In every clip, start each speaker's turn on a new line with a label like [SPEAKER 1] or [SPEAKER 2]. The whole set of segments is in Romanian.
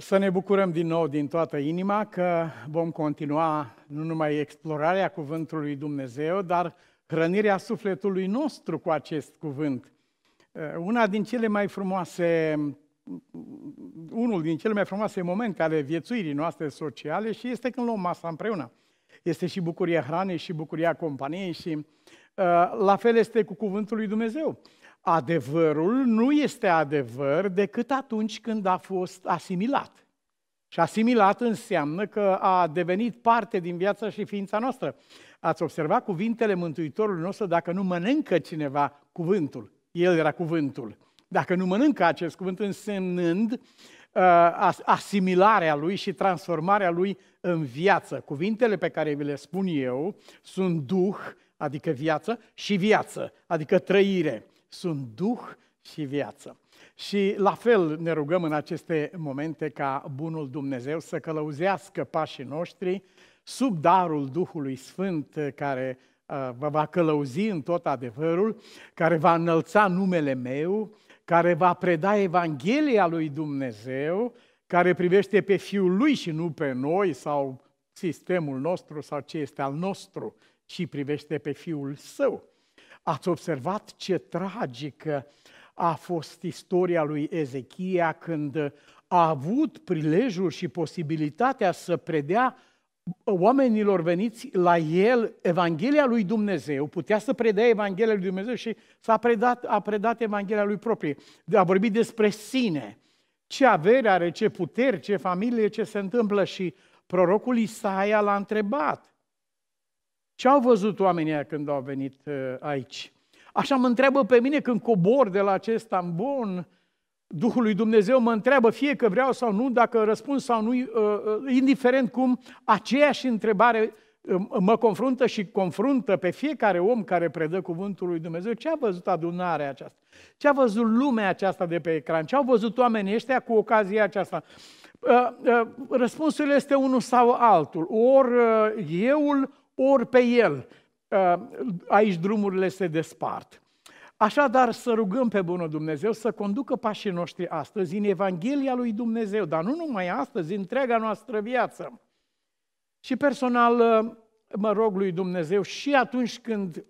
[SPEAKER 1] Să ne bucurăm din nou din toată inima că vom continua nu numai explorarea Cuvântului Dumnezeu, dar hrănirea sufletului nostru cu acest cuvânt. Uh, una din cele mai frumoase, unul din cele mai frumoase momente ale viețuirii noastre sociale și este când luăm masa împreună. Este și bucuria hranei și bucuria companiei și uh, la fel este cu Cuvântul lui Dumnezeu adevărul nu este adevăr decât atunci când a fost asimilat. Și asimilat înseamnă că a devenit parte din viața și ființa noastră. Ați observat cuvintele Mântuitorului nostru dacă nu mănâncă cineva cuvântul. El era cuvântul. Dacă nu mănâncă acest cuvânt însemnând uh, asimilarea lui și transformarea lui în viață. Cuvintele pe care vi le spun eu sunt duh, adică viață, și viață, adică trăire sunt duh și viață. Și la fel ne rugăm în aceste momente ca Bunul Dumnezeu să călăuzească pașii noștri sub darul Duhului Sfânt care uh, vă va călăuzi în tot adevărul, care va înălța numele meu, care va preda Evanghelia lui Dumnezeu, care privește pe Fiul Lui și nu pe noi sau sistemul nostru sau ce este al nostru, ci privește pe Fiul Său. Ați observat ce tragică a fost istoria lui Ezechia când a avut prilejul și posibilitatea să predea oamenilor veniți la el Evanghelia lui Dumnezeu, putea să predea Evanghelia lui Dumnezeu și s-a predat, a predat Evanghelia lui proprie. A vorbit despre sine, ce avere are, ce puteri, ce familie, ce se întâmplă și prorocul Isaia l-a întrebat. Ce au văzut oamenii când au venit uh, aici? Așa mă întreabă pe mine când cobor de la acest ambon, Duhul lui Dumnezeu mă întreabă fie că vreau sau nu, dacă răspund sau nu, uh, uh, indiferent cum, aceeași întrebare mă confruntă și confruntă pe fiecare om care predă cuvântul lui Dumnezeu. Ce a văzut adunarea aceasta? Ce a văzut lumea aceasta de pe ecran? Ce au văzut oamenii ăștia cu ocazia aceasta? Răspunsul este unul sau altul. Ori euul, ori pe el. Uh, aici drumurile se despart. Așadar, să rugăm pe Bunul Dumnezeu să conducă pașii noștri astăzi în Evanghelia lui Dumnezeu, dar nu numai astăzi, întreaga noastră viață. Și personal, uh, mă rog lui Dumnezeu și atunci când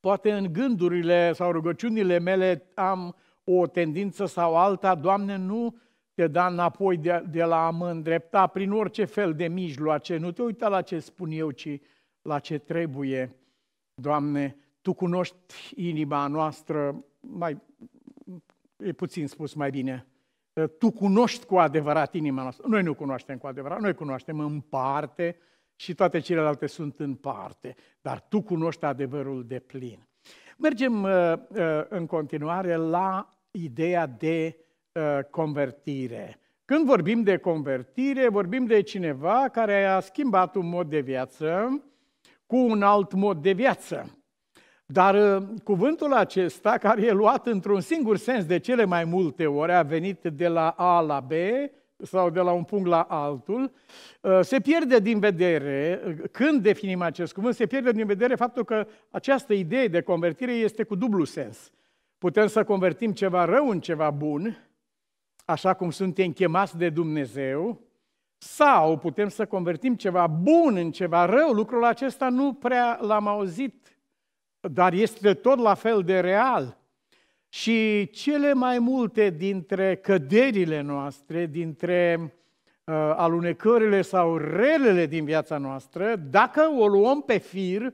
[SPEAKER 1] poate în gândurile sau rugăciunile mele am o tendință sau alta, Doamne, nu te da înapoi de, de la a mă îndrepta prin orice fel de mijloace, nu te uita la ce spun eu, ci la ce trebuie. Doamne, Tu cunoști inima noastră, mai, e puțin spus mai bine, Tu cunoști cu adevărat inima noastră. Noi nu cunoaștem cu adevărat, noi cunoaștem în parte și toate celelalte sunt în parte, dar Tu cunoști adevărul de plin. Mergem uh, uh, în continuare la ideea de uh, convertire. Când vorbim de convertire, vorbim de cineva care a schimbat un mod de viață, cu un alt mod de viață. Dar uh, cuvântul acesta, care e luat într-un singur sens de cele mai multe ori, a venit de la A la B sau de la un punct la altul, uh, se pierde din vedere, uh, când definim acest cuvânt, se pierde din vedere faptul că această idee de convertire este cu dublu sens. Putem să convertim ceva rău în ceva bun, așa cum suntem chemați de Dumnezeu, sau putem să convertim ceva bun în ceva rău, lucrul acesta nu prea l-am auzit, dar este tot la fel de real. Și cele mai multe dintre căderile noastre, dintre uh, alunecările sau relele din viața noastră, dacă o luăm pe fir, uh,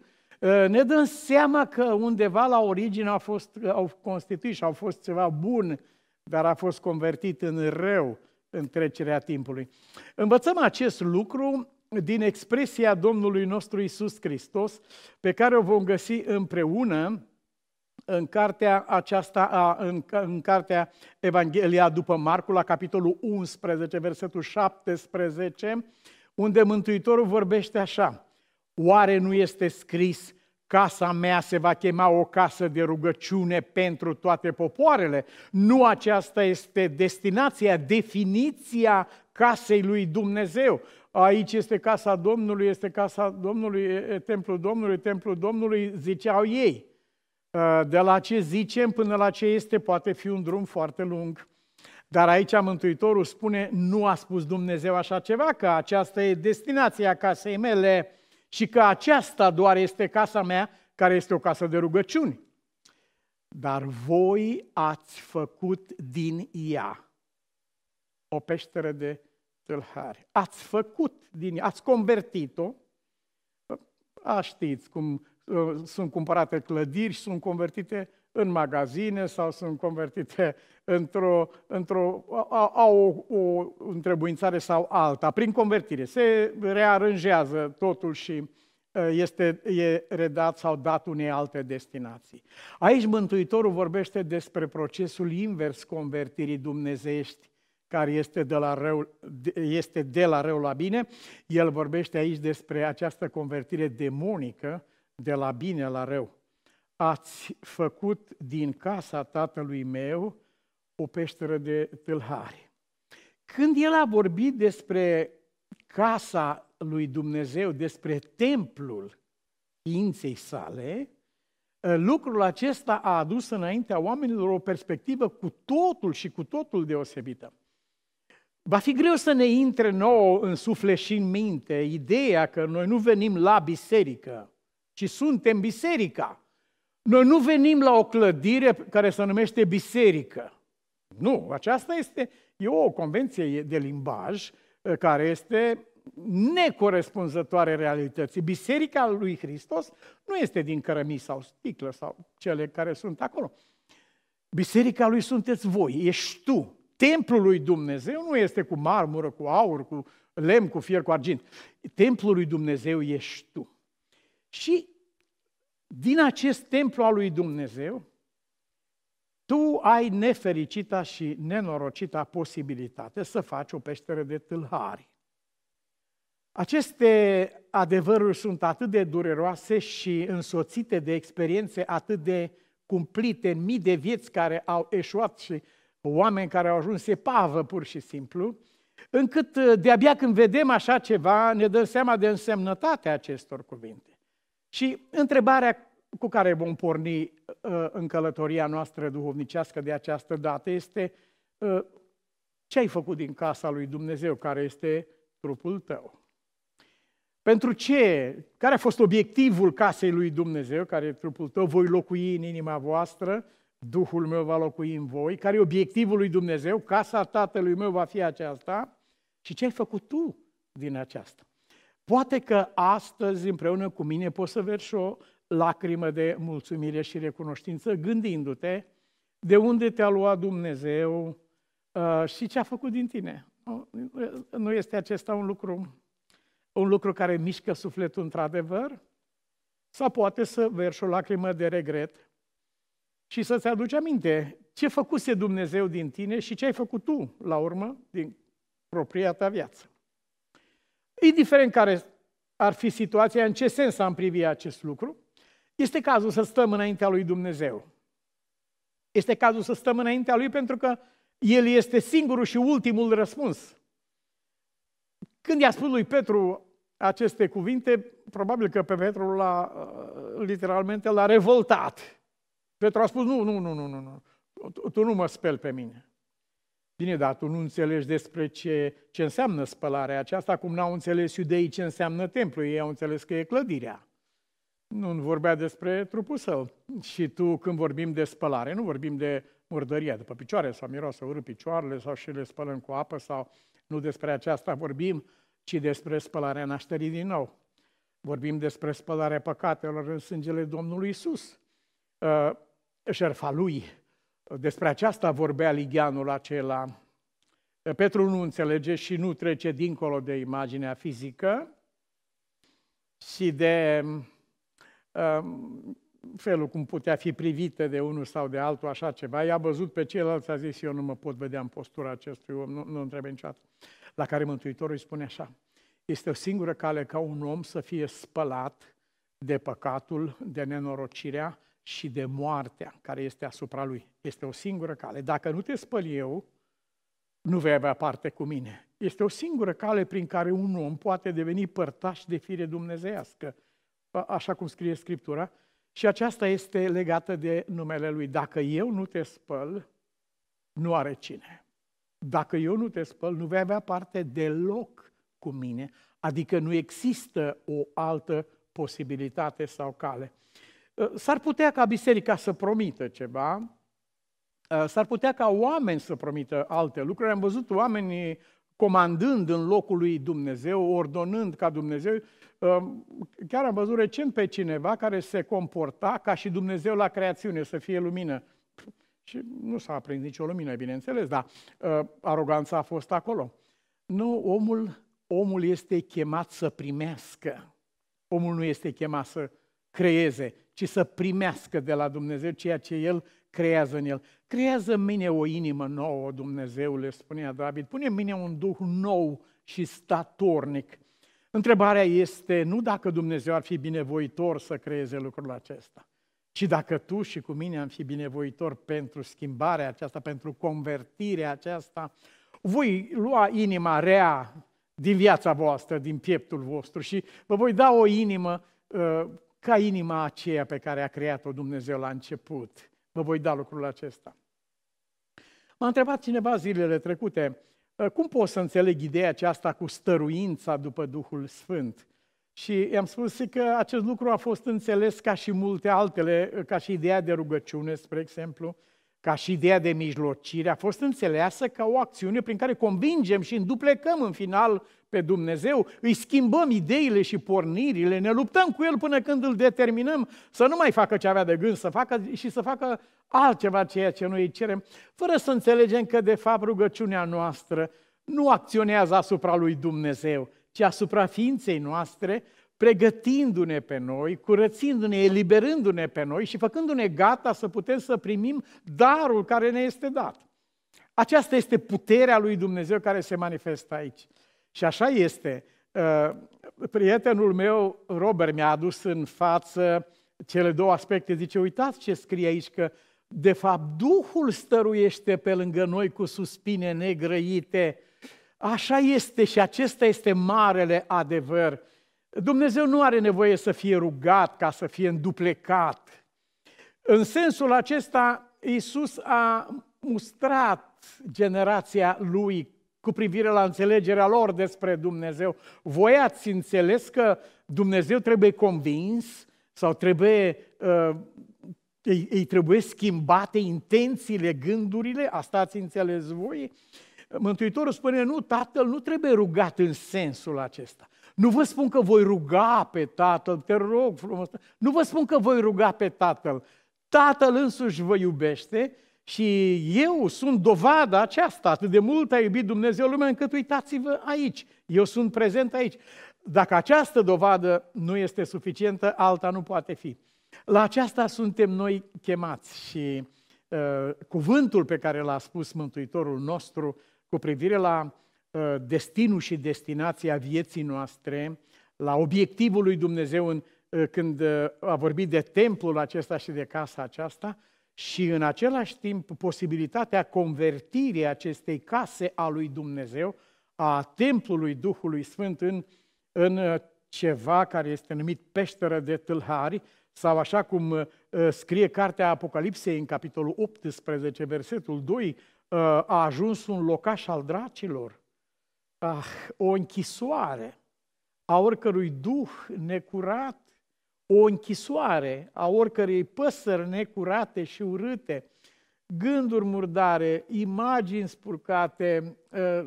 [SPEAKER 1] ne dăm seama că undeva la origine au, fost, au constituit și au fost ceva bun, dar a fost convertit în rău în trecerea timpului. Învățăm acest lucru din expresia Domnului nostru Isus Hristos, pe care o vom găsi împreună în cartea aceasta, în, în cartea Evanghelia după Marcu, la capitolul 11, versetul 17, unde Mântuitorul vorbește așa. Oare nu este scris Casa mea se va chema o casă de rugăciune pentru toate popoarele. Nu aceasta este destinația, definiția casei lui Dumnezeu. Aici este casa Domnului, este casa Domnului, e templul Domnului, templul Domnului, ziceau ei. De la ce zicem până la ce este poate fi un drum foarte lung. Dar aici Mântuitorul spune, nu a spus Dumnezeu așa ceva, că aceasta e destinația casei mele și că aceasta doar este casa mea, care este o casă de rugăciuni. Dar voi ați făcut din ea o peșteră de tâlhari. Ați făcut din ea, ați convertit-o. A, știți cum uh, sunt cumpărate clădiri și sunt convertite în magazine sau sunt convertite într-o, într-o au o, o întrebuințare sau alta, prin convertire. Se rearanjează totul și este, e redat sau dat unei alte destinații. Aici Mântuitorul vorbește despre procesul invers convertirii dumnezeiești, care este de la rău, este de la rău la bine. El vorbește aici despre această convertire demonică de la bine la rău ați făcut din casa tatălui meu o peșteră de tâlhari. Când el a vorbit despre casa lui Dumnezeu, despre templul ființei sale, lucrul acesta a adus înaintea oamenilor o perspectivă cu totul și cu totul deosebită. Va fi greu să ne intre nouă în suflet și în minte ideea că noi nu venim la biserică, ci suntem biserica. Noi nu venim la o clădire care se numește biserică. Nu, aceasta este e o convenție de limbaj ă, care este necorespunzătoare realității. Biserica lui Hristos nu este din cărămii sau sticlă sau cele care sunt acolo. Biserica lui sunteți voi, ești tu. Templul lui Dumnezeu nu este cu marmură, cu aur, cu lemn, cu fier, cu argint. Templul lui Dumnezeu ești tu. Și din acest templu al lui Dumnezeu, tu ai nefericita și nenorocita posibilitate să faci o peșteră de tâlhari. Aceste adevăruri sunt atât de dureroase și însoțite de experiențe atât de cumplite, mii de vieți care au eșuat și oameni care au ajuns epavă pur și simplu, încât de-abia când vedem așa ceva ne dăm seama de însemnătatea acestor cuvinte. Și întrebarea cu care vom porni uh, în călătoria noastră duhovnicească de această dată este uh, ce ai făcut din casa lui Dumnezeu, care este trupul tău? Pentru ce? Care a fost obiectivul casei lui Dumnezeu, care e trupul tău? Voi locui în inima voastră, Duhul meu va locui în voi. Care e obiectivul lui Dumnezeu? Casa tatălui meu va fi aceasta. Și ce ai făcut tu din aceasta? Poate că astăzi, împreună cu mine, poți să verși o lacrimă de mulțumire și recunoștință, gândindu-te de unde te-a luat Dumnezeu uh, și ce a făcut din tine. Nu este acesta un lucru, un lucru care mișcă sufletul într-adevăr? Sau poate să verși o lacrimă de regret și să-ți aduci aminte ce făcuse Dumnezeu din tine și ce ai făcut tu, la urmă, din propria ta viață. Indiferent care ar fi situația, în ce sens am privit acest lucru, este cazul să stăm înaintea lui Dumnezeu. Este cazul să stăm înaintea lui pentru că el este singurul și ultimul răspuns. Când i-a spus lui Petru aceste cuvinte, probabil că pe Petru l-a, literalmente l-a revoltat. Petru a spus, nu, nu, nu, nu, nu, nu. tu nu mă speli pe mine. Bine, dar tu nu înțelegi despre ce, ce înseamnă spălarea aceasta, cum n-au înțeles iudeii ce înseamnă templu. Ei au înțeles că e clădirea. Nu vorbea despre trupul său. Și tu, când vorbim de spălare, nu vorbim de murdăria după picioare sau miros să urât picioarele sau și le spălăm cu apă sau nu despre aceasta vorbim, ci despre spălarea nașterii din nou. Vorbim despre spălarea păcatelor în sângele Domnului Isus. Uh, șerfa lui. Despre aceasta vorbea Ligianul acela. Petru nu înțelege și nu trece dincolo de imaginea fizică și de felul cum putea fi privită de unul sau de altul, așa ceva, i-a văzut pe ceilalți, a zis, eu nu mă pot vedea în postura acestui om, nu, nu trebuie niciodată. La care Mântuitorul îi spune așa, este o singură cale ca un om să fie spălat de păcatul, de nenorocirea și de moartea care este asupra lui. Este o singură cale. Dacă nu te spăl eu, nu vei avea parte cu mine. Este o singură cale prin care un om poate deveni părtaș de fire dumnezeiască așa cum scrie Scriptura, și aceasta este legată de numele Lui. Dacă eu nu te spăl, nu are cine. dacă eu nu te spăl, nu vei avea parte deloc cu mine, adică nu există o altă posibilitate sau cale. Uh, s-ar putea ca biserica să promită ceva, uh, s-ar putea ca oameni să promită alte lucruri. Am văzut oameni comandând în locul lui Dumnezeu, ordonând ca Dumnezeu. Uh, chiar am văzut recent pe cineva care se comporta ca și Dumnezeu la creațiune, să fie lumină. Și nu s-a aprins nicio lumină, bineînțeles, dar aroganța a fost acolo. Nu, omul, omul este chemat să primească. Omul nu este chemat să creeze, ci să primească de la Dumnezeu ceea ce El creează în el. Creează în mine o inimă nouă, Dumnezeule, spunea David, pune în mine un duh nou și statornic. Întrebarea este nu dacă Dumnezeu ar fi binevoitor să creeze lucrul acesta, ci dacă tu și cu mine am fi binevoitor pentru schimbarea aceasta, pentru convertirea aceasta, voi lua inima rea din viața voastră, din pieptul vostru și vă voi da o inimă uh, ca inima aceea pe care a creat-o Dumnezeu la început. Vă voi da lucrul acesta. M-a întrebat cineva zilele trecute, ă, cum pot să înțeleg ideea aceasta cu stăruința după Duhul Sfânt? Și i-am spus că acest lucru a fost înțeles ca și multe altele, ca și ideea de rugăciune, spre exemplu, ca și ideea de mijlocire, a fost înțeleasă ca o acțiune prin care convingem și înduplecăm în final pe Dumnezeu, îi schimbăm ideile și pornirile, ne luptăm cu El până când îl determinăm să nu mai facă ce avea de gând să facă și să facă altceva ceea ce noi îi cerem, fără să înțelegem că de fapt rugăciunea noastră nu acționează asupra lui Dumnezeu, ci asupra ființei noastre, pregătindu-ne pe noi, curățindu-ne, eliberându-ne pe noi și făcându-ne gata să putem să primim darul care ne este dat. Aceasta este puterea lui Dumnezeu care se manifestă aici. Și așa este. Uh, prietenul meu, Robert, mi-a adus în față cele două aspecte. Zice, uitați ce scrie aici, că de fapt Duhul stăruiește pe lângă noi cu suspine negrăite. Așa este și acesta este marele adevăr. Dumnezeu nu are nevoie să fie rugat ca să fie înduplecat. În sensul acesta, Iisus a mustrat generația lui cu privire la înțelegerea lor despre Dumnezeu. Voi ați înțeles că Dumnezeu trebuie convins sau trebuie, uh, îi, îi trebuie schimbate intențiile, gândurile? Asta ați înțeles voi? Mântuitorul spune, nu, Tatăl nu trebuie rugat în sensul acesta. Nu vă spun că voi ruga pe Tatăl, te rog frumos. Nu vă spun că voi ruga pe Tatăl. Tatăl însuși vă iubește și eu sunt dovada aceasta. Atât de mult a iubit Dumnezeu lumea încât uitați-vă aici. Eu sunt prezent aici. Dacă această dovadă nu este suficientă, alta nu poate fi. La aceasta suntem noi chemați și uh, cuvântul pe care l-a spus Mântuitorul nostru cu privire la Uh, destinul și destinația vieții noastre, la obiectivul lui Dumnezeu în, uh, când uh, a vorbit de templul acesta și de casa aceasta și în același timp posibilitatea convertirii acestei case a lui Dumnezeu, a templului Duhului Sfânt în, în ceva care este numit peșteră de tâlhari, sau așa cum scrie cartea Apocalipsei în capitolul 18, versetul 2, a ajuns un locaș al dracilor. Ah, o închisoare a oricărui duh necurat, o închisoare a oricărei păsări necurate și urâte, gânduri murdare, imagini spurcate, uh,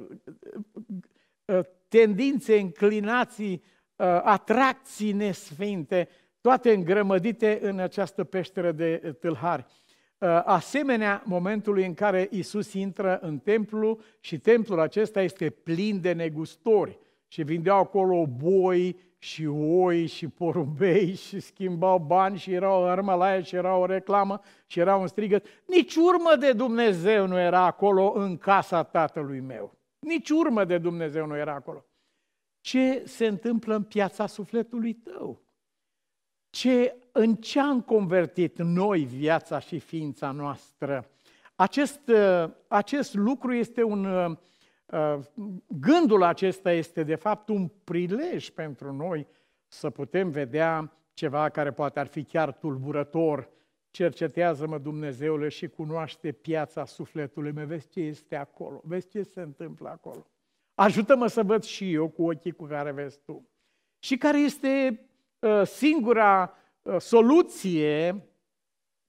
[SPEAKER 1] uh, tendințe, înclinații, uh, atracții nesfinte, toate îngrămădite în această peșteră de tâlhari. Uh, asemenea momentului în care Isus intră în templu și templul acesta este plin de negustori și vindeau acolo boi și oi și porumbei și schimbau bani și era o armălaie și era o reclamă și era un strigăt. Nici urmă de Dumnezeu nu era acolo în casa tatălui meu. Nici urmă de Dumnezeu nu era acolo. Ce se întâmplă în piața sufletului tău? ce, în ce am convertit noi viața și ființa noastră. Acest, uh, acest lucru este un, uh, uh, gândul acesta este de fapt un prilej pentru noi să putem vedea ceva care poate ar fi chiar tulburător, cercetează-mă Dumnezeule și cunoaște piața sufletului meu, vezi ce este acolo, vezi ce se întâmplă acolo. Ajută-mă să văd și eu cu ochii cu care vezi tu. Și care este uh, singura uh, soluție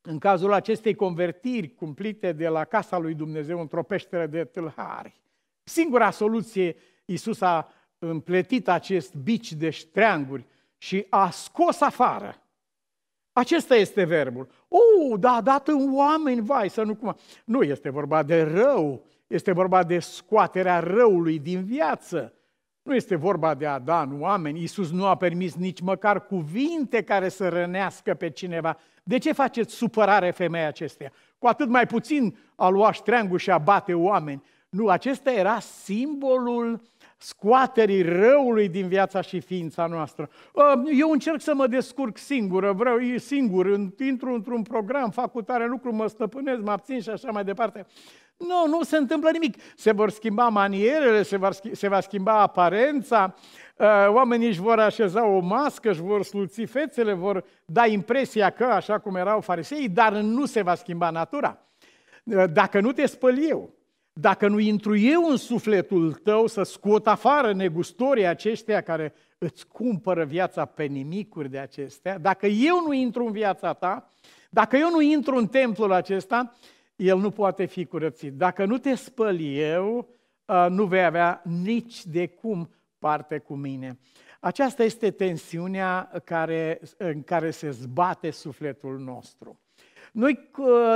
[SPEAKER 1] în cazul acestei convertiri cumplite de la casa lui Dumnezeu într-o peșteră de tâlhari. Singura soluție, Iisus a împletit acest bici de ștreanguri și a scos afară. Acesta este verbul. O, da, dat în oameni, vai, să nu cum. Nu este vorba de rău, este vorba de scoaterea răului din viață. Nu este vorba de a da în oameni. Iisus nu a permis nici măcar cuvinte care să rănească pe cineva. De ce faceți supărare femeia acesteia? Cu atât mai puțin a lua ștreangul și a bate oameni. Nu, acesta era simbolul scoaterii răului din viața și ființa noastră. Eu încerc să mă descurc singur, vreau singur, intru într-un program, fac cu tare lucru, mă stăpânesc, mă abțin și așa mai departe. Nu, nu se întâmplă nimic. Se vor schimba manierele, se va, se va schimba aparența, ă, oamenii își vor așeza o mască, își vor sluți fețele, vor da impresia că, așa cum erau farisei, dar nu se va schimba natura. Ă, dacă nu te spăl eu, dacă nu intru eu în sufletul tău să scot afară negustorii aceștia care îți cumpără viața pe nimicuri de acestea, dacă eu nu intru în viața ta, dacă eu nu intru în templul acesta, el nu poate fi curățit. Dacă nu te spăl eu, nu vei avea nici de cum parte cu mine. Aceasta este tensiunea care, în care se zbate sufletul nostru. Noi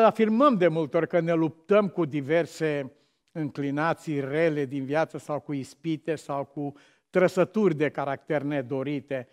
[SPEAKER 1] afirmăm de multe ori că ne luptăm cu diverse înclinații rele din viață sau cu ispite sau cu trăsături de caracter nedorite.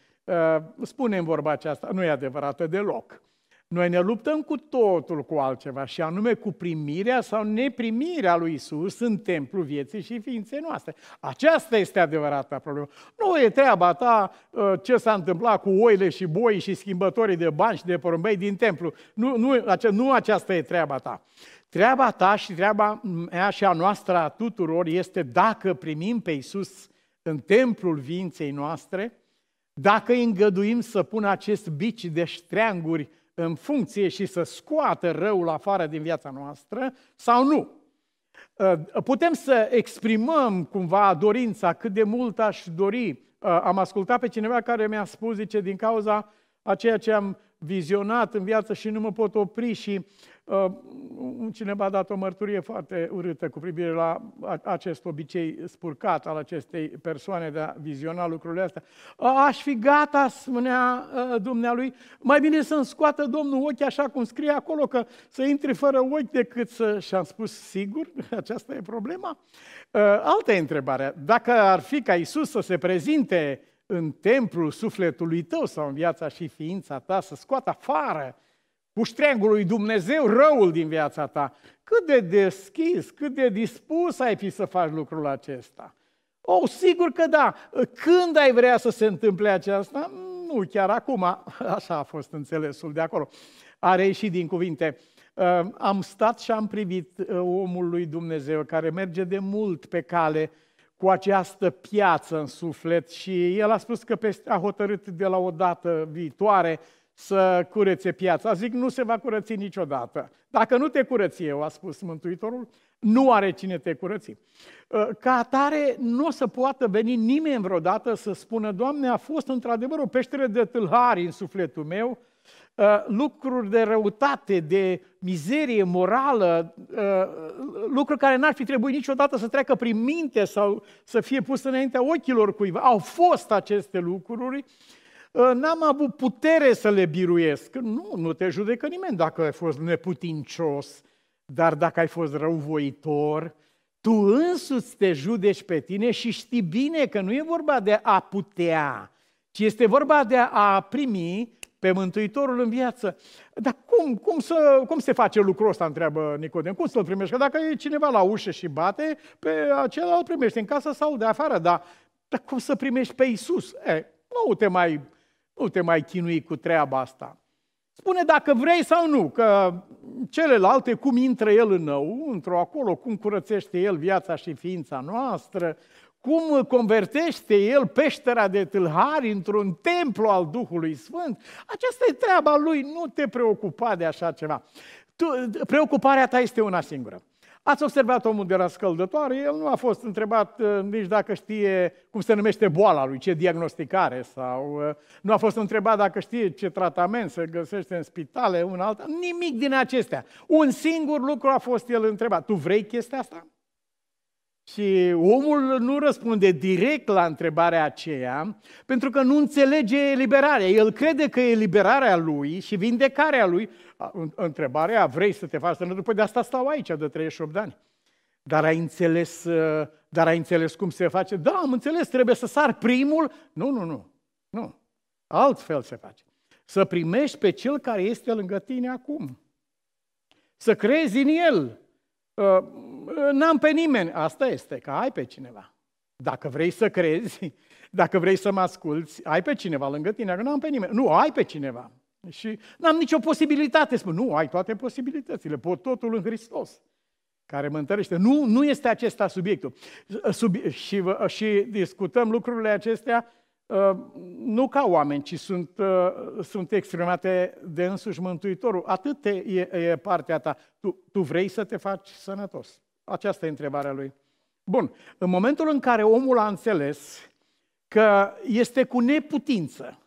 [SPEAKER 1] Spunem vorba aceasta, nu e adevărată deloc. Noi ne luptăm cu totul cu altceva și anume cu primirea sau neprimirea lui Isus în templul vieții și ființei noastre. Aceasta este adevărata problemă. Nu e treaba ta uh, ce s-a întâmplat cu oile și boi și schimbătorii de bani și de porumbei din templu. Nu, nu, nu aceasta e treaba ta. Treaba ta și treaba mea și a noastră a tuturor este dacă primim pe Isus în templul ființei noastre, dacă îi îngăduim să pună acest bici de ștreanguri în funcție și să scoată răul afară din viața noastră sau nu. Uh, putem să exprimăm cumva dorința cât de mult aș dori. Uh, am ascultat pe cineva care mi-a spus, zice, din cauza a ceea ce am vizionat în viață și nu mă pot opri și uh, cineva a dat o mărturie foarte urâtă cu privire la acest obicei spurcat al acestei persoane de a viziona lucrurile astea. Aș fi gata, spunea uh, dumnealui, mai bine să-mi scoată Domnul ochii așa cum scrie acolo, că să intri fără ochi decât să... Și am spus, sigur, aceasta e problema? Uh, altă întrebare, dacă ar fi ca Isus să se prezinte în templul sufletului tău sau în viața și ființa ta, să scoată afară cu ștreangul lui Dumnezeu răul din viața ta. Cât de deschis, cât de dispus ai fi să faci lucrul acesta? O, sigur că da. Când ai vrea să se întâmple aceasta? Nu chiar acum. Așa a fost înțelesul de acolo. A reieșit din cuvinte. Uh, am stat și am privit uh, omul lui Dumnezeu care merge de mult pe cale cu această piață în suflet și el a spus că a hotărât de la o dată viitoare să curețe piața. Zic, nu se va curăți niciodată. Dacă nu te curăți eu, a spus Mântuitorul, nu are cine te curăți. Uh, ca atare, nu o să poată veni nimeni vreodată să spună, Doamne, a fost într-adevăr o peșteră de tâlhari în sufletul meu, uh, lucruri de răutate, de mizerie morală, uh, lucruri care n-ar fi trebuit niciodată să treacă prin minte sau să fie pus înaintea ochilor cuiva. Au fost aceste lucruri Ă, n-am avut putere să le biruiesc. Nu, nu te judecă nimeni dacă ai fost neputincios, dar dacă ai fost răuvoitor, tu însuți te judeci pe tine și știi bine că nu e vorba de a putea, ci este vorba de a primi pe Mântuitorul în viață. Dar cum, cum, să, cum se face lucrul ăsta, întreabă Nicodem? Cum să-l primești? Că dacă e cineva la ușă și bate, pe acela îl primești în casă sau de afară, dar, dar cum să primești pe Isus? E, nu te mai nu te mai chinui cu treaba asta. Spune dacă vrei sau nu, că celelalte, cum intră El în nou, într-o acolo, cum curățește El viața și ființa noastră, cum convertește el peștera de tâlhari într-un templu al Duhului Sfânt. Aceasta e treaba lui, nu te preocupa de așa ceva. Tu, preocuparea ta este una singură. Ați observat omul de la scăldătoare, el nu a fost întrebat uh, nici dacă știe cum se numește boala lui, ce diagnosticare, sau uh, nu a fost întrebat dacă știe ce tratament se găsește în spitale, un alt, nimic din acestea. Un singur lucru a fost el întrebat. Tu vrei chestia asta? Și omul nu răspunde direct la întrebarea aceea, pentru că nu înțelege eliberarea. El crede că eliberarea lui și vindecarea lui, întrebarea, vrei să te faci sănătos? Păi de asta stau aici de 38 de ani. Dar ai înțeles, ă, dar ai înțeles cum se face? Da, am înțeles, trebuie să sar primul. Nu, nu, nu, nu. Altfel se face. Să primești pe cel care este lângă tine acum. Să crezi în el. Ă, n-am pe nimeni. Asta este, că ai pe cineva. Dacă vrei să crezi, dacă vrei să mă asculți, ai pe cineva lângă tine, că n-am pe nimeni. Nu, ai pe cineva. Și n-am nicio posibilitate. Spun, nu, ai toate posibilitățile, pot totul în Hristos care mă întărește. Nu, nu este acesta subiectul. Sub, și, și discutăm lucrurile acestea uh, nu ca oameni, ci sunt, uh, sunt exprimate de însuși Mântuitorul. Atât e, e partea ta. Tu, tu vrei să te faci sănătos. Aceasta e întrebarea lui. Bun, în momentul în care omul a înțeles că este cu neputință,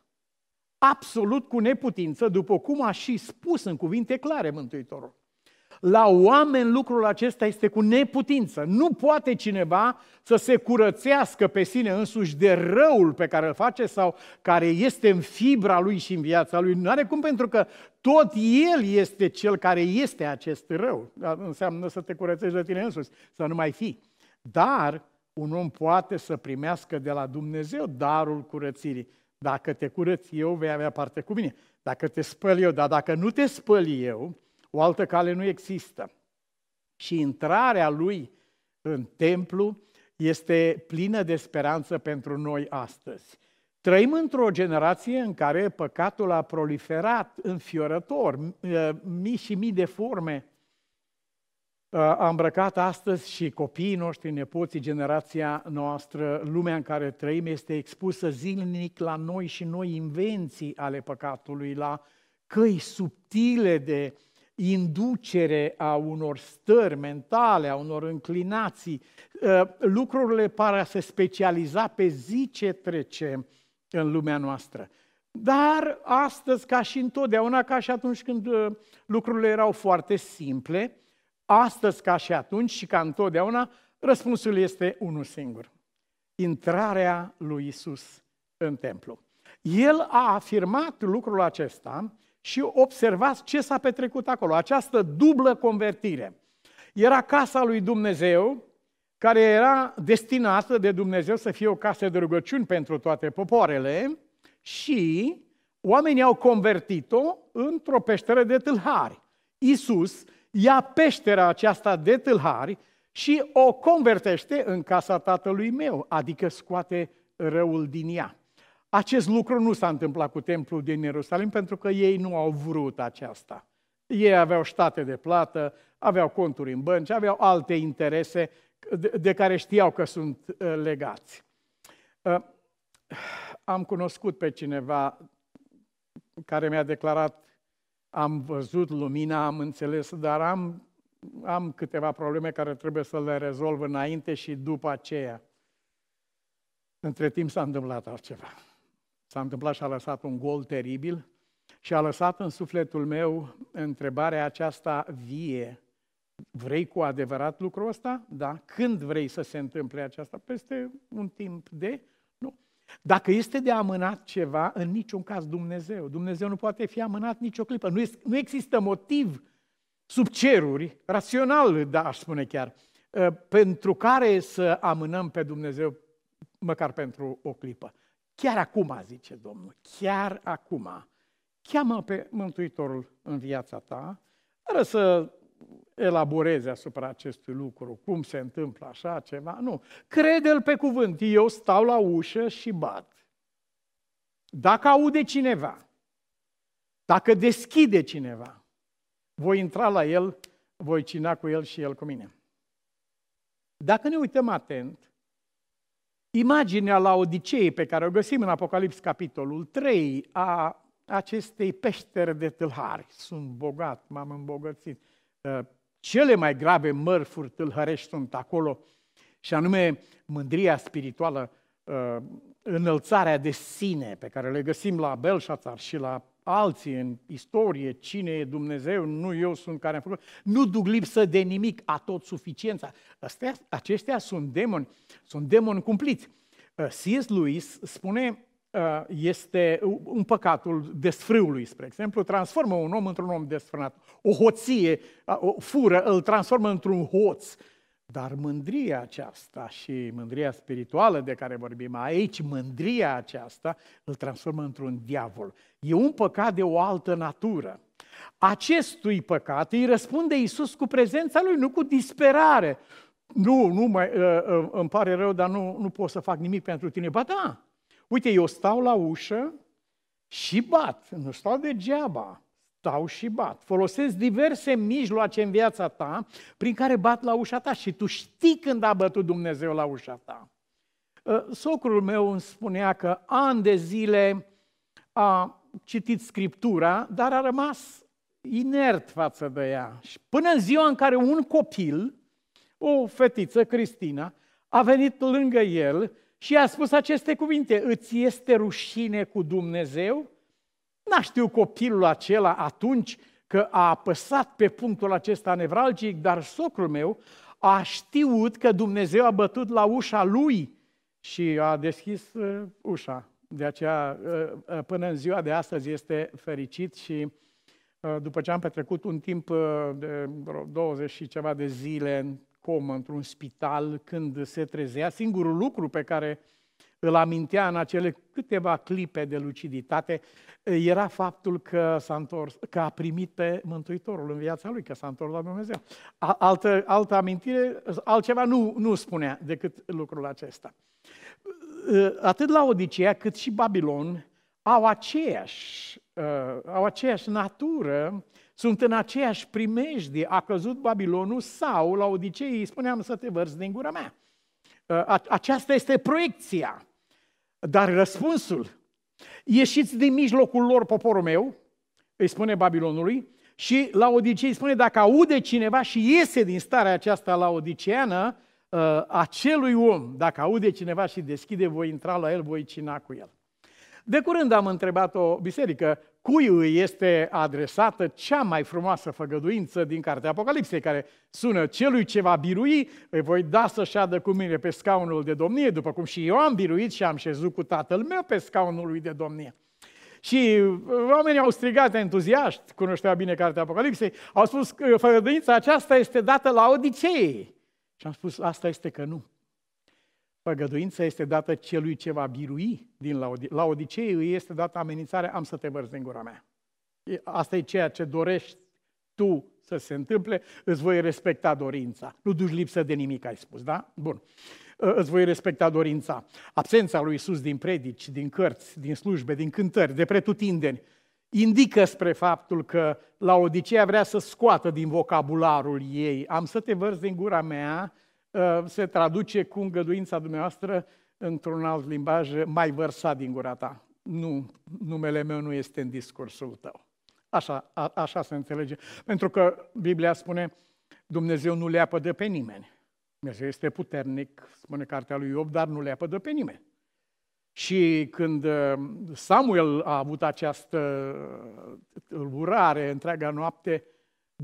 [SPEAKER 1] absolut cu neputință, după cum a și spus în cuvinte clare Mântuitorul, la oameni lucrul acesta este cu neputință. Nu poate cineva să se curățească pe sine însuși de răul pe care îl face sau care este în fibra lui și în viața lui. Nu are cum pentru că tot el este cel care este acest rău. Înseamnă să te curățești de tine însuși, să nu mai fii. Dar un om poate să primească de la Dumnezeu darul curățirii. Dacă te curăț eu, vei avea parte cu mine. Dacă te spăl eu, dar dacă nu te spăl eu, o altă cale nu există. Și intrarea lui în templu este plină de speranță pentru noi astăzi. Trăim într-o generație în care păcatul a proliferat înfiorător, mii și mii de forme. A îmbrăcat astăzi și copiii noștri, nepoții, generația noastră, lumea în care trăim este expusă zilnic la noi și noi invenții ale păcatului, la căi subtile de uh, inducere a unor stări mentale, a unor înclinații. Uh, lucrurile par a se specializa pe zi ce trece în lumea noastră. Dar astăzi, ca și întotdeauna, ca și atunci când uh, lucrurile erau foarte simple, astăzi, ca și atunci și ca întotdeauna, răspunsul este unul singur. Intrarea lui Isus în templu. El a afirmat lucrul acesta și observați ce s-a petrecut acolo, această dublă convertire. Era casa lui Dumnezeu, care era destinată de Dumnezeu să fie o casă de rugăciuni pentru toate popoarele și oamenii au convertit-o într-o peșteră de tâlhari. Iisus ia peștera aceasta de tâlhari și o convertește în casa tatălui meu, adică scoate răul din ea. Acest lucru nu s-a întâmplat cu templul din Ierusalim pentru că ei nu au vrut aceasta. Ei aveau state de plată, aveau conturi în bănci, aveau alte interese de care știau că sunt uh, legați. Uh, am cunoscut pe cineva care mi-a declarat am văzut lumina, am înțeles, dar am, am câteva probleme care trebuie să le rezolv înainte și după aceea. Între timp s-a întâmplat altceva. S-a întâmplat și a lăsat un gol teribil și a lăsat în sufletul meu întrebarea aceasta vie. Vrei cu adevărat lucrul ăsta? Da. Când vrei să se întâmple aceasta? Peste un timp de? Nu. Dacă este de amânat ceva, în niciun caz Dumnezeu. Dumnezeu nu poate fi amânat nicio clipă. Nu, este, nu există motiv sub ceruri, rațional, da, aș spune chiar, ă, pentru care să amânăm pe Dumnezeu măcar pentru o clipă. Chiar acum, zice Domnul, chiar acum, cheamă pe Mântuitorul în viața ta, fără să elaboreze asupra acestui lucru, cum se întâmplă așa ceva, nu. Crede-l pe cuvânt, eu stau la ușă și bat. Dacă aude cineva, dacă deschide cineva, voi intra la el, voi cina cu el și el cu mine. Dacă ne uităm atent, imaginea la Odisei pe care o găsim în Apocalips capitolul 3 a acestei peșteri de tâlhari. Sunt bogat, m-am îmbogățit. Uh, cele mai grave mărfuri tâlhărești sunt acolo și anume mândria spirituală, uh, înălțarea de sine pe care le găsim la Belșațar și la alții în istorie, cine e Dumnezeu, nu eu sunt care am făcut, nu duc lipsă de nimic, a tot suficiența. Astea, acestea sunt demoni, sunt demoni cumpliți. Uh, C.S. Lewis spune, uh, este un păcatul desfrâului, spre exemplu, transformă un om într-un om desfrânat. O hoție, uh, o fură, îl transformă într-un hoț. Dar mândria aceasta și mândria spirituală de care vorbim aici, mândria aceasta îl transformă într-un diavol. E un păcat de o altă natură. Acestui păcat îi răspunde Isus cu prezența lui, nu cu disperare. Nu, nu mai, uh, uh, îmi pare rău, dar nu, nu pot să fac nimic pentru tine. Ba da, uite, eu stau la ușă și bat, nu stau degeaba stau și bat. Folosesc diverse mijloace în viața ta prin care bat la ușa ta și tu știi când a bătut Dumnezeu la ușa ta. Uh, socrul meu îmi spunea că ani de zile a citit Scriptura, dar a rămas inert față de ea. Și până în ziua în care un copil, o fetiță, Cristina, a venit lângă el și a spus aceste cuvinte, îți este rușine cu Dumnezeu? N-a știut copilul acela atunci că a apăsat pe punctul acesta nevralgic, dar socrul meu a știut că Dumnezeu a bătut la ușa lui și a deschis uh, ușa. De aceea, uh, uh, până în ziua de astăzi este fericit și uh, după ce am petrecut un timp uh, de vreo 20 și ceva de zile în comă, într-un spital, când se trezea, singurul lucru pe care îl amintea în acele câteva clipe de luciditate, era faptul că, s-a întors, că a primit pe Mântuitorul în viața lui, că s-a întors la Dumnezeu. Altă, altă amintire, altceva nu, nu spunea decât lucrul acesta. Atât la Odiseea cât și Babilon au aceeași, au aceeași natură, sunt în aceeași primejdie. A căzut Babilonul sau, la Odisee, îi spuneam să te vărzi din gura mea. Aceasta este proiecția. Dar răspunsul, ieșiți din mijlocul lor, poporul meu, îi spune Babilonului, și la Odisei spune, dacă aude cineva și iese din starea aceasta la odiceană, uh, acelui om, dacă aude cineva și deschide, voi intra la el, voi cina cu el. De curând am întrebat o biserică cui îi este adresată cea mai frumoasă făgăduință din Cartea Apocalipsei, care sună celui ce va birui, îi voi da să șadă cu mine pe scaunul de domnie, după cum și eu am biruit și am șezut cu tatăl meu pe scaunul lui de domnie. Și oamenii au strigat entuziaști, cunoșteau bine Cartea Apocalipsei, au spus că făgăduința aceasta este dată la Odisei. Și am spus, asta este că nu. Făgăduința este dată celui ce va birui din Laodicee. La Odisei îi este dată amenințarea, am să te vărzi din gura mea. Asta e ceea ce dorești tu să se întâmple, îți voi respecta dorința. Nu duci lipsă de nimic, ai spus, da? Bun. Îți voi respecta dorința. Absența lui Isus din predici, din cărți, din slujbe, din cântări, de pretutindeni, indică spre faptul că la Odiseea vrea să scoată din vocabularul ei, am să te vărzi din gura mea, Uh, se traduce cu îngăduința dumneavoastră într-un alt limbaj, mai vărsa din gura ta. Nu, numele meu nu este în discursul tău. Așa, a, așa se înțelege. Pentru că Biblia spune, Dumnezeu nu le apădă pe nimeni. Dumnezeu este puternic, spune cartea lui Iov, dar nu le apădă pe nimeni. Și când uh, Samuel a avut această tulburare întreaga noapte,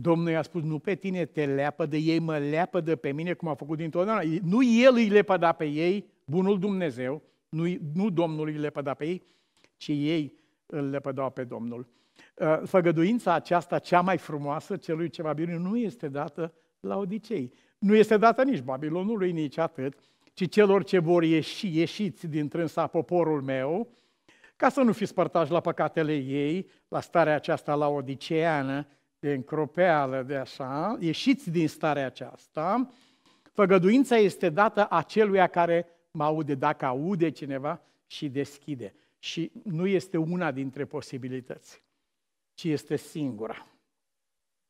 [SPEAKER 1] Domnul i-a spus, nu pe tine te leapă de ei, mă leapă de pe mine, cum a făcut dintotdeauna. Nu el îi lepăda pe ei, bunul Dumnezeu, nu, nu Domnul îi lepăda pe ei, ci ei îl lepădau pe Domnul. Uh, făgăduința aceasta, cea mai frumoasă, celui ce va nu este dată la Odisei. Nu este dată nici Babilonului, nici atât, ci celor ce vor ieși, ieșiți din trânsa poporul meu, ca să nu fiți părtași la păcatele ei, la starea aceasta la odiceană, de încropeală, de așa, ieșiți din starea aceasta, făgăduința este dată aceluia care mă aude, dacă aude cineva și deschide. Și nu este una dintre posibilități, ci este singura.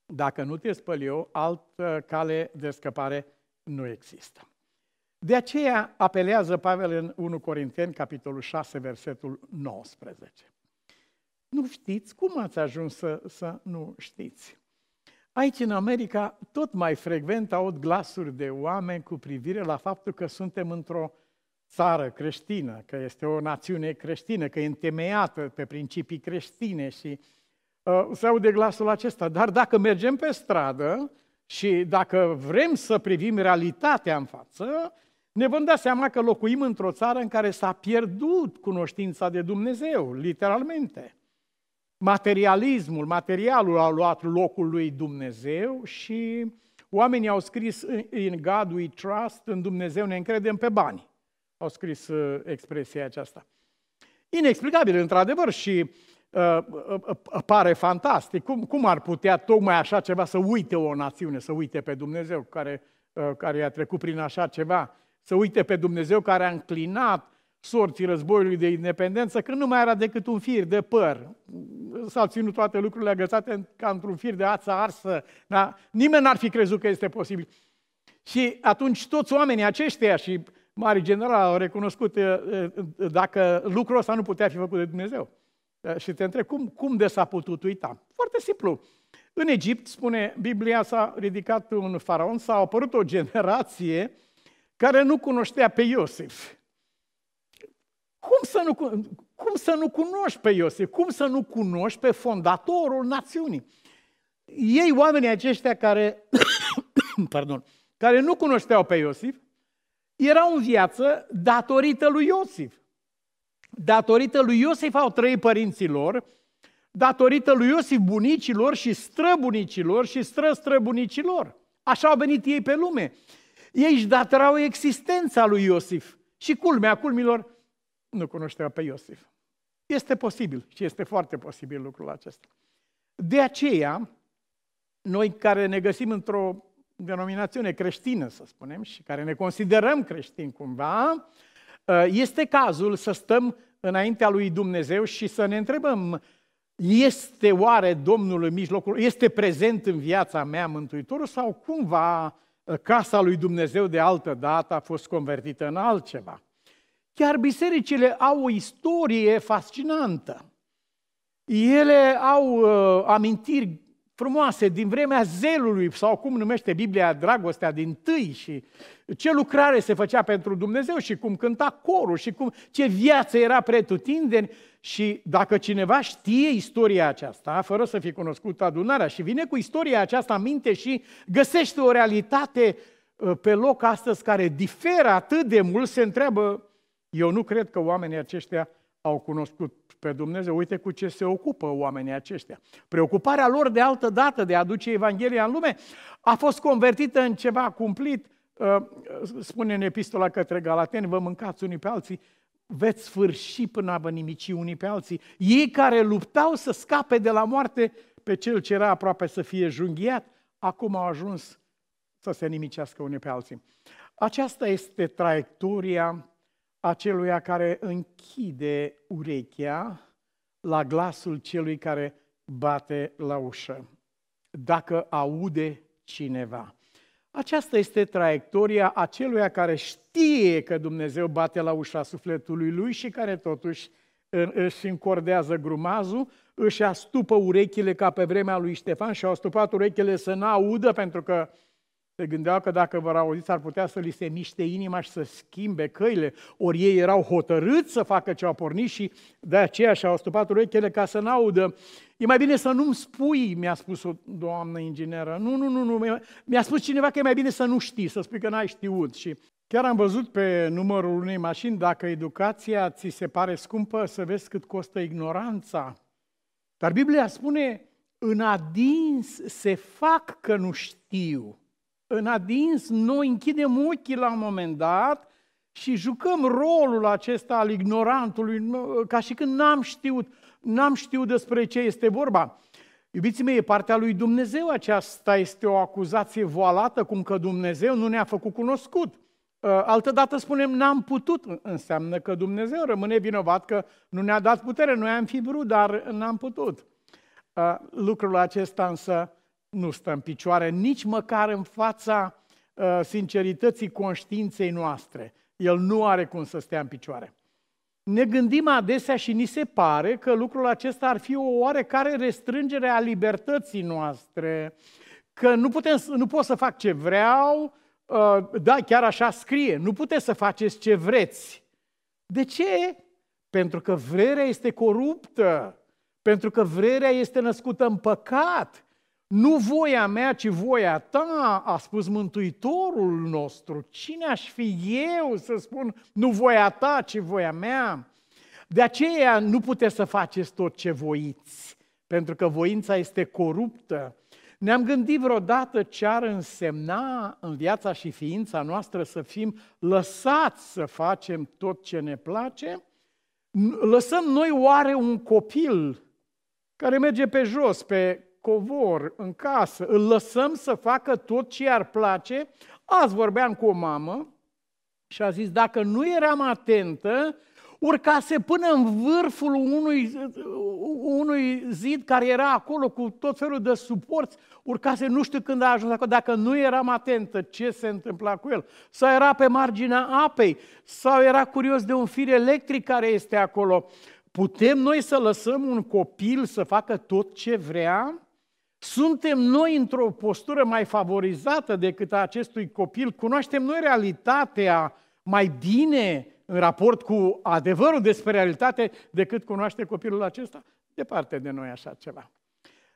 [SPEAKER 1] Dacă nu te spăl eu, altă cale de scăpare nu există. De aceea apelează Pavel în 1 Corinteni, capitolul 6, versetul 19. Nu știți? Cum ați ajuns să, să nu știți? Aici, în America, tot mai frecvent aud glasuri de oameni cu privire la faptul că suntem într-o țară creștină, că este o națiune creștină, că e întemeiată pe principii creștine și uh, se aude glasul acesta. Dar dacă mergem pe stradă și dacă vrem să privim realitatea în față, ne vom da seama că locuim într-o țară în care s-a pierdut cunoștința de Dumnezeu, literalmente. Materialismul, materialul a luat locul lui Dumnezeu și oamenii au scris in God we trust, în Dumnezeu ne încredem pe bani. Au scris uh, expresia aceasta. Inexplicabil, într-adevăr, și uh, uh, uh, pare fantastic. Cum, cum ar putea tocmai așa ceva să uite o națiune, să uite pe Dumnezeu care, uh, care a trecut prin așa ceva, să uite pe Dumnezeu care a înclinat sorții războiului de independență, când nu mai era decât un fir de păr. S-au ținut toate lucrurile agățate ca într-un fir de ață arsă. Da? Nimeni n-ar fi crezut că este posibil. Și atunci toți oamenii aceștia și mari general au recunoscut dacă lucrul ăsta nu putea fi făcut de Dumnezeu. Și te întreb, cum, cum de s-a putut uita? Foarte simplu. În Egipt, spune Biblia, s-a ridicat un faraon, s-a apărut o generație care nu cunoștea pe Iosif. Cum să, nu, cum să nu cunoști pe Iosif? Cum să nu cunoști pe fondatorul națiunii? Ei, oamenii aceștia care, pardon, care nu cunoșteau pe Iosif, erau în viață datorită lui Iosif. Datorită lui Iosif au trăit părinții lor, datorită lui Iosif bunicilor și străbunicilor și străstrăbunicilor. Așa au venit ei pe lume. Ei își datorau existența lui Iosif. Și culmea culmilor, nu cunoștea pe Iosif. Este posibil și este foarte posibil lucrul acesta. De aceea, noi care ne găsim într-o denominațiune creștină, să spunem, și care ne considerăm creștini cumva, este cazul să stăm înaintea lui Dumnezeu și să ne întrebăm, este oare Domnul în mijlocul, este prezent în viața mea Mântuitorul sau cumva casa lui Dumnezeu de altă dată a fost convertită în altceva? Chiar bisericile au o istorie fascinantă. Ele au uh, amintiri frumoase din vremea zelului, sau cum numește Biblia, dragostea din tâi și ce lucrare se făcea pentru Dumnezeu și cum cânta corul și cum, ce viață era pretutindeni și dacă cineva știe istoria aceasta, fără să fi cunoscut adunarea și vine cu istoria aceasta în minte și găsește o realitate uh, pe loc astăzi care diferă atât de mult, se întreabă eu nu cred că oamenii aceștia au cunoscut pe Dumnezeu. Uite cu ce se ocupă oamenii aceștia. Preocuparea lor de altă dată de a aduce Evanghelia în lume a fost convertită în ceva cumplit. Uh, spune în epistola către Galateni, vă mâncați unii pe alții, veți sfârși până a vă nimici unii pe alții. Ei care luptau să scape de la moarte pe cel ce era aproape să fie junghiat, acum au ajuns să se nimicească unii pe alții. Aceasta este traiectoria aceluia care închide urechea la glasul celui care bate la ușă, dacă aude cineva. Aceasta este traiectoria aceluia care știe că Dumnezeu bate la ușa sufletului lui și care totuși își încordează grumazul, își astupă urechile ca pe vremea lui Ștefan și au astupat urechile să n-audă pentru că se gândeau că dacă vor auzi, ar putea să li se miște inima și să schimbe căile. Ori ei erau hotărâți să facă ce au pornit și de aceea și-au stupat urechile ca să n-audă. E mai bine să nu-mi spui, mi-a spus o doamnă ingineră. Nu, nu, nu, nu. Mi-a spus cineva că e mai bine să nu știi, să spui că n-ai știut. Și chiar am văzut pe numărul unei mașini, dacă educația ți se pare scumpă, să vezi cât costă ignoranța. Dar Biblia spune, în adins se fac că nu știu în adins, noi închidem ochii la un moment dat și jucăm rolul acesta al ignorantului, ca și când n-am știut, n-am știut despre ce este vorba. Iubiții mei, e partea lui Dumnezeu aceasta este o acuzație voalată, cum că Dumnezeu nu ne-a făcut cunoscut. Uh, altădată spunem n-am putut, înseamnă că Dumnezeu rămâne vinovat că nu ne-a dat putere, noi am fi vrut, dar n-am putut. Uh, lucrul acesta însă nu stă în picioare nici măcar în fața uh, sincerității conștiinței noastre, el nu are cum să stea în picioare. Ne gândim adesea și ni se pare că lucrul acesta ar fi o oarecare restrângere a libertății noastre, că nu, putem, nu pot să fac ce vreau, uh, da, chiar așa scrie, nu puteți să faceți ce vreți. De ce? Pentru că vrerea este coruptă, pentru că vrerea este născută în păcat. Nu voia mea, ci voia ta, a spus Mântuitorul nostru. Cine aș fi eu să spun nu voia ta, ci voia mea? De aceea nu puteți să faceți tot ce voiți, pentru că voința este coruptă. Ne-am gândit vreodată ce ar însemna în viața și ființa noastră să fim lăsați să facem tot ce ne place? Lăsăm noi oare un copil care merge pe jos, pe covor, în casă, îl lăsăm să facă tot ce ar place? Azi vorbeam cu o mamă și a zis, dacă nu eram atentă, urcase până în vârful unui, unui zid care era acolo cu tot felul de suporți, urcase nu știu când a ajuns acolo, dacă nu eram atentă ce se întâmpla cu el. Sau era pe marginea apei, sau era curios de un fir electric care este acolo. Putem noi să lăsăm un copil să facă tot ce vrea? Suntem noi într-o postură mai favorizată decât a acestui copil? Cunoaștem noi realitatea mai bine în raport cu adevărul despre realitate decât cunoaște copilul acesta? Departe de noi așa ceva.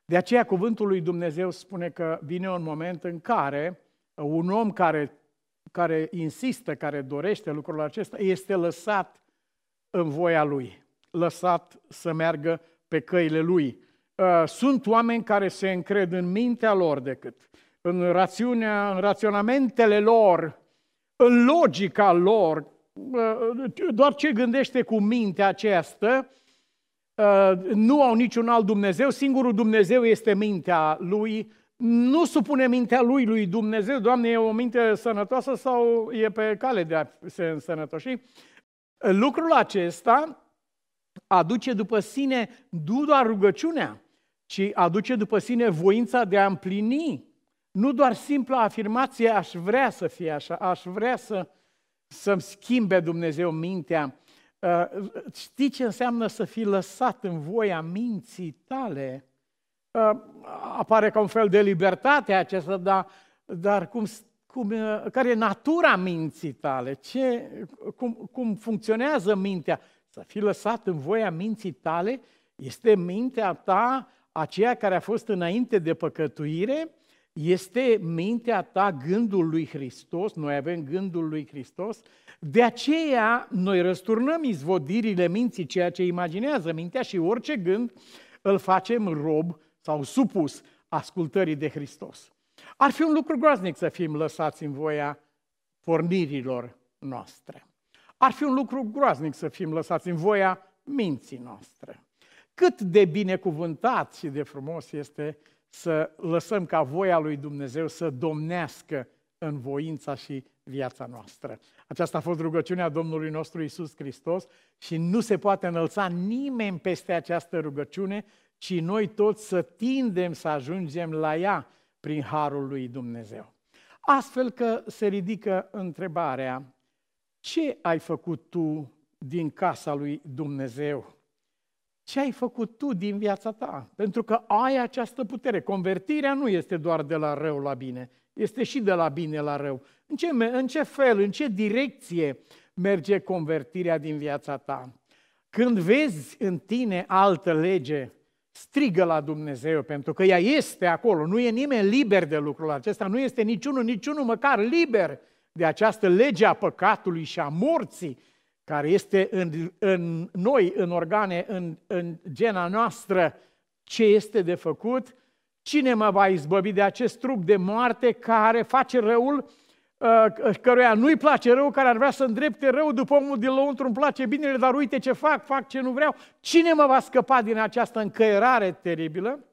[SPEAKER 1] De aceea cuvântul lui Dumnezeu spune că vine un moment în care un om care, care insistă, care dorește lucrul acesta, este lăsat în voia lui, lăsat să meargă pe căile lui. Uh, sunt oameni care se încred în mintea lor decât, în rațiunea, în raționamentele lor, în logica lor, doar ce gândește cu mintea aceasta, uh, nu au niciun alt Dumnezeu, singurul Dumnezeu este mintea lui, nu supune mintea lui lui Dumnezeu, Doamne, e o minte sănătoasă sau e pe cale de a se însănătoși. Lucrul acesta aduce după sine nu doar rugăciunea, ci aduce după sine voința de a împlini. Nu doar simpla afirmație, aș vrea să fie așa, aș vrea să să-mi schimbe Dumnezeu mintea. Uh, știi ce înseamnă să fii lăsat în voia minții tale? Uh, apare ca un fel de libertate acesta, dar, dar cum, cum, uh, care e natura minții tale? Ce, cum, cum funcționează mintea? Să fii lăsat în voia minții tale este mintea ta aceea care a fost înainte de păcătuire este mintea ta gândul lui Hristos, noi avem gândul lui Hristos, de aceea noi răsturnăm izvodirile minții, ceea ce imaginează mintea și orice gând îl facem rob sau supus ascultării de Hristos. Ar fi un lucru groaznic să fim lăsați în voia pornirilor noastre. Ar fi un lucru groaznic să fim lăsați în voia minții noastre. Cât de binecuvântat și de frumos este să lăsăm ca voia lui Dumnezeu să domnească în voința și viața noastră. Aceasta a fost rugăciunea Domnului nostru Isus Hristos și nu se poate înălța nimeni peste această rugăciune, ci noi toți să tindem să ajungem la ea prin harul lui Dumnezeu. Astfel că se ridică întrebarea, ce ai făcut tu din casa lui Dumnezeu? Ce ai făcut tu din viața ta? Pentru că ai această putere. Convertirea nu este doar de la rău la bine, este și de la bine la rău. În ce, în ce fel, în ce direcție merge convertirea din viața ta? Când vezi în tine altă lege, strigă la Dumnezeu, pentru că ea este acolo. Nu e nimeni liber de lucrul acesta, nu este niciunul, niciunul măcar liber de această lege a păcatului și a morții care este în, în noi, în organe, în, în gena noastră, ce este de făcut, cine mă va izbăvi de acest trup de moarte care face răul, uh, căruia nu-i place rău, care ar vrea să îndrepte rău după omul din lăuntru, îmi place binele, dar uite ce fac, fac ce nu vreau. Cine mă va scăpa din această încăierare teribilă?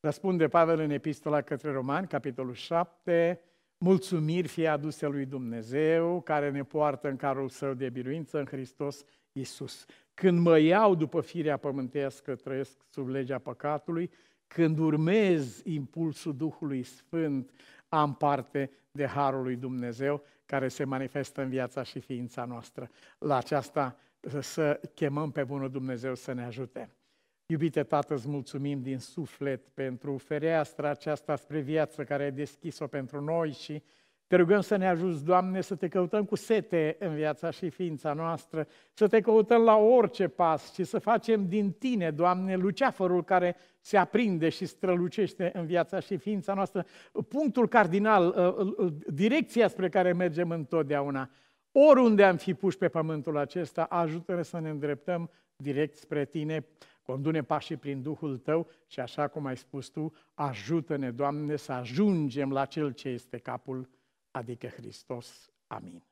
[SPEAKER 1] Răspunde Pavel în epistola către Romani, capitolul 7, mulțumiri fie aduse lui Dumnezeu, care ne poartă în carul său de biruință în Hristos Iisus. Când mă iau după firea pământească, trăiesc sub legea păcatului, când urmez impulsul Duhului Sfânt, am parte de Harul lui Dumnezeu care se manifestă în viața și ființa noastră. La aceasta să chemăm pe Bunul Dumnezeu să ne ajute. Iubite Tată, îți mulțumim din suflet pentru fereastra aceasta spre viață care ai deschis-o pentru noi și te rugăm să ne ajuți, Doamne, să te căutăm cu sete în viața și ființa noastră, să te căutăm la orice pas și să facem din Tine, Doamne, luceafărul care se aprinde și strălucește în viața și ființa noastră, punctul cardinal, uh, uh, uh, direcția spre care mergem întotdeauna. Oriunde am fi puși pe pământul acesta, ajută-ne să ne îndreptăm direct spre Tine, condune pașii prin Duhul Tău și așa cum ai spus Tu, ajută-ne, Doamne, să ajungem la Cel ce este capul adică Hristos. Amin.